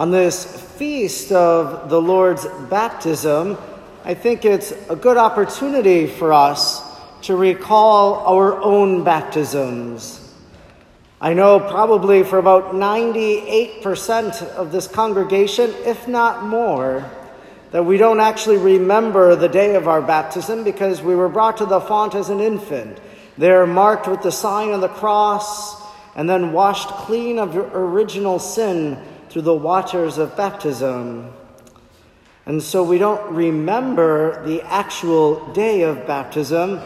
On this feast of the Lord's baptism, I think it's a good opportunity for us to recall our own baptisms. I know probably for about 98% of this congregation, if not more, that we don't actually remember the day of our baptism because we were brought to the font as an infant. They're marked with the sign of the cross and then washed clean of original sin through the waters of baptism. And so we don't remember the actual day of baptism,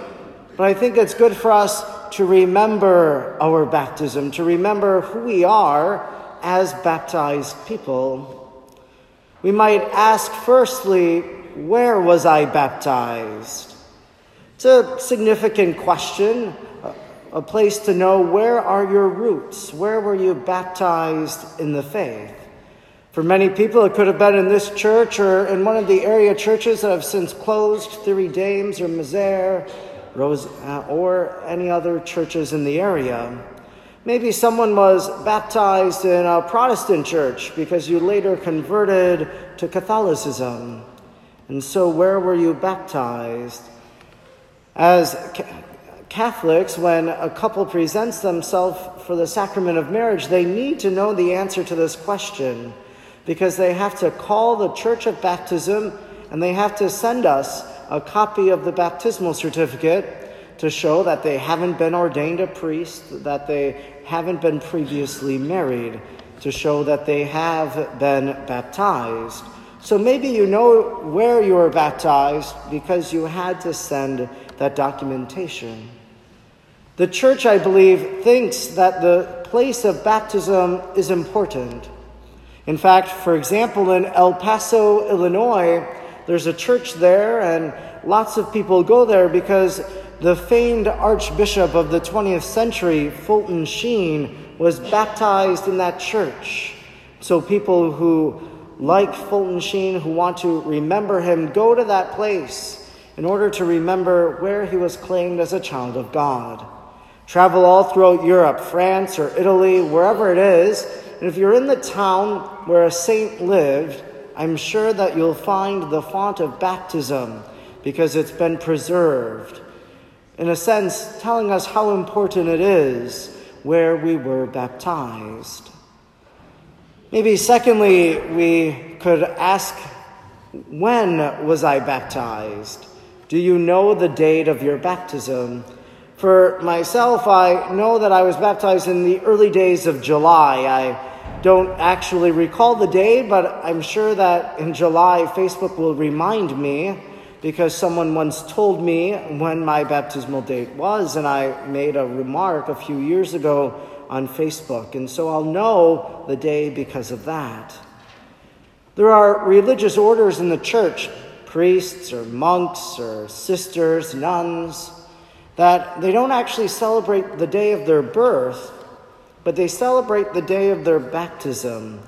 but I think it's good for us to remember our baptism, to remember who we are as baptized people. We might ask firstly, where was I baptized? It's a significant question, a place to know where are your roots? Where were you baptized in the faith? For many people, it could have been in this church or in one of the area churches that have since closed, Three Dames or Mazer, Rose, uh, or any other churches in the area. Maybe someone was baptized in a Protestant church because you later converted to Catholicism. And so, where were you baptized? As Catholics, when a couple presents themselves for the sacrament of marriage, they need to know the answer to this question because they have to call the church of baptism and they have to send us a copy of the baptismal certificate to show that they haven't been ordained a priest, that they haven't been previously married, to show that they have been baptized. So maybe you know where you were baptized because you had to send that documentation. The church, I believe, thinks that the place of baptism is important. In fact, for example, in El Paso, Illinois, there's a church there, and lots of people go there because the famed archbishop of the 20th century, Fulton Sheen, was baptized in that church. So people who like Fulton Sheen, who want to remember him, go to that place in order to remember where he was claimed as a child of God. Travel all throughout Europe, France or Italy, wherever it is, and if you're in the town where a saint lived, I'm sure that you'll find the font of baptism because it's been preserved in a sense, telling us how important it is where we were baptized. Maybe, secondly, we could ask, When was I baptized? Do you know the date of your baptism? For myself, I know that I was baptized in the early days of July. I don't actually recall the day, but I'm sure that in July, Facebook will remind me because someone once told me when my baptismal date was, and I made a remark a few years ago on Facebook, and so I'll know the day because of that. There are religious orders in the church, priests or monks or sisters, nuns, that they don't actually celebrate the day of their birth, but they celebrate the day of their baptism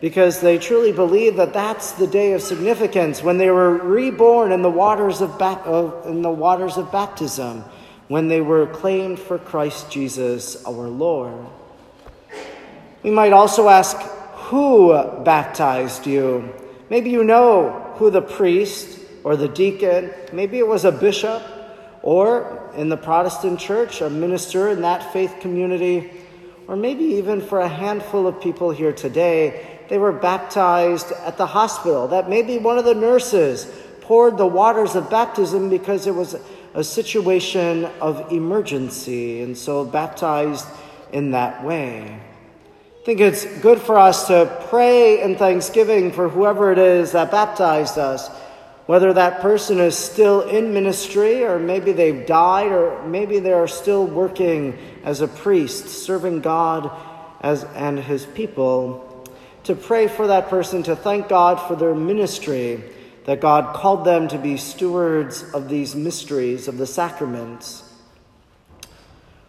because they truly believe that that's the day of significance when they were reborn in the waters of, ba- in the waters of baptism, when they were claimed for Christ Jesus our Lord. We might also ask, who baptized you? Maybe you know who the priest or the deacon, maybe it was a bishop, or in the Protestant church, a minister in that faith community, or maybe even for a handful of people here today, they were baptized at the hospital, that maybe one of the nurses poured the waters of baptism because it was a situation of emergency, and so baptized in that way. I think it's good for us to pray in thanksgiving for whoever it is that baptized us, whether that person is still in ministry, or maybe they've died, or maybe they are still working as a priest, serving God as, and his people to pray for that person, to thank God for their ministry, that God called them to be stewards of these mysteries, of the sacraments.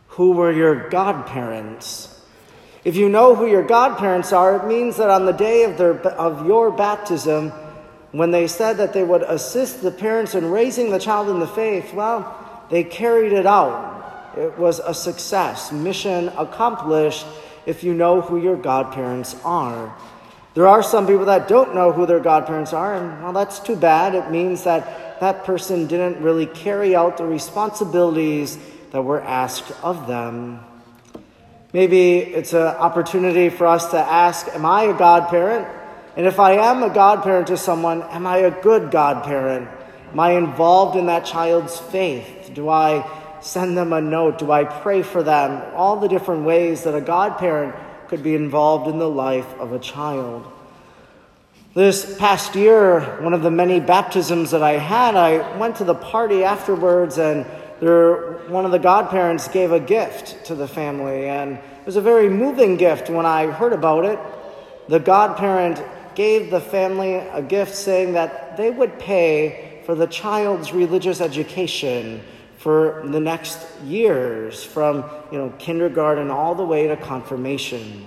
Who were your godparents? If you know who your godparents are, it means that on the day of, their, of your baptism, when they said that they would assist the parents in raising the child in the faith, well, they carried it out. It was a success, mission accomplished if you know who your godparents are. There are some people that don't know who their godparents are, and well, that's too bad. It means that that person didn't really carry out the responsibilities that were asked of them. Maybe it's an opportunity for us to ask Am I a godparent? And if I am a godparent to someone, am I a good godparent? Am I involved in that child's faith? Do I send them a note? Do I pray for them? All the different ways that a godparent could be involved in the life of a child. This past year, one of the many baptisms that I had, I went to the party afterwards, and there, one of the godparents gave a gift to the family, and it was a very moving gift when I heard about it. The godparent gave the family a gift saying that they would pay for the child's religious education for the next years from you know kindergarten all the way to confirmation.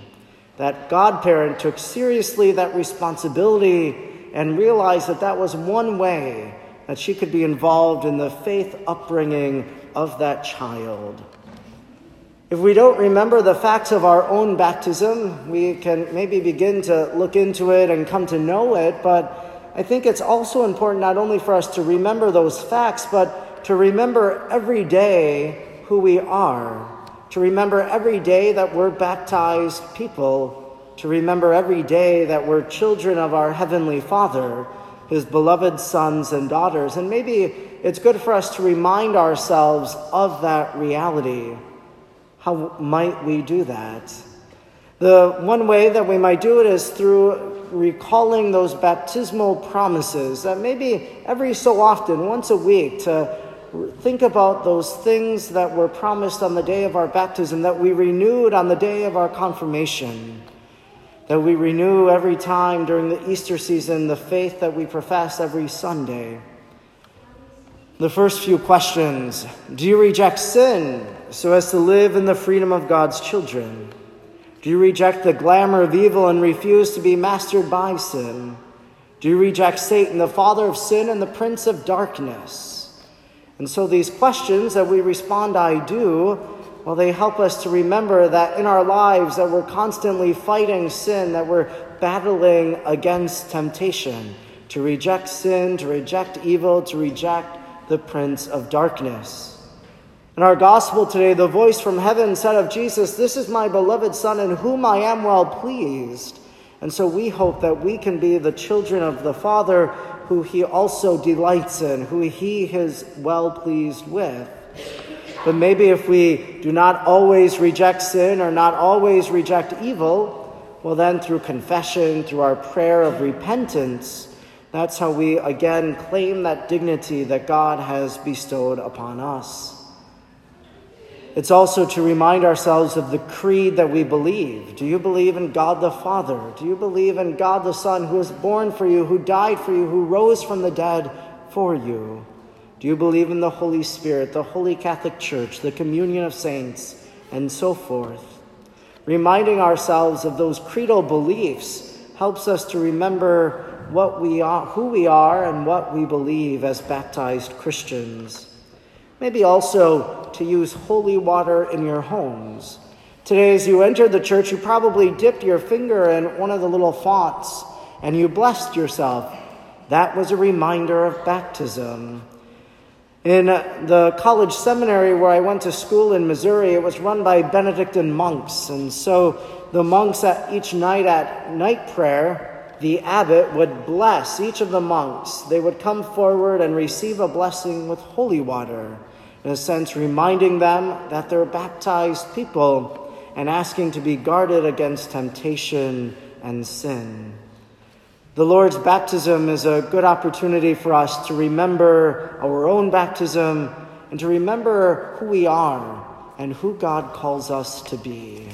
That godparent took seriously that responsibility and realized that that was one way that she could be involved in the faith upbringing of that child if we don't remember the facts of our own baptism we can maybe begin to look into it and come to know it but i think it's also important not only for us to remember those facts but to remember every day who we are, to remember every day that we're baptized people, to remember every day that we're children of our Heavenly Father, His beloved sons and daughters. And maybe it's good for us to remind ourselves of that reality. How might we do that? The one way that we might do it is through recalling those baptismal promises that maybe every so often, once a week, to think about those things that were promised on the day of our baptism, that we renewed on the day of our confirmation, that we renew every time during the Easter season the faith that we profess every Sunday. The first few questions Do you reject sin so as to live in the freedom of God's children? Do you reject the glamour of evil and refuse to be mastered by sin? Do you reject Satan, the father of sin and the prince of darkness? And so these questions that we respond, I do, well, they help us to remember that in our lives that we're constantly fighting sin, that we're battling against temptation, to reject sin, to reject evil, to reject the prince of darkness. In our gospel today, the voice from heaven said of Jesus, This is my beloved Son in whom I am well pleased. And so we hope that we can be the children of the Father who he also delights in, who he is well pleased with. But maybe if we do not always reject sin or not always reject evil, well, then through confession, through our prayer of repentance, that's how we again claim that dignity that God has bestowed upon us. It's also to remind ourselves of the creed that we believe. Do you believe in God the Father? Do you believe in God the Son who was born for you, who died for you, who rose from the dead for you? Do you believe in the Holy Spirit, the Holy Catholic Church, the communion of saints, and so forth? Reminding ourselves of those creedal beliefs helps us to remember what we are, who we are, and what we believe as baptized Christians. Maybe also to use holy water in your homes. Today, as you entered the church, you probably dipped your finger in one of the little fonts and you blessed yourself. That was a reminder of baptism. In the college seminary where I went to school in Missouri, it was run by Benedictine monks. And so the monks at each night at night prayer, the abbot would bless each of the monks. They would come forward and receive a blessing with holy water in a sense, reminding them that they're baptized people and asking to be guarded against temptation and sin. The Lord's baptism is a good opportunity for us to remember our own baptism and to remember who we are and who God calls us to be.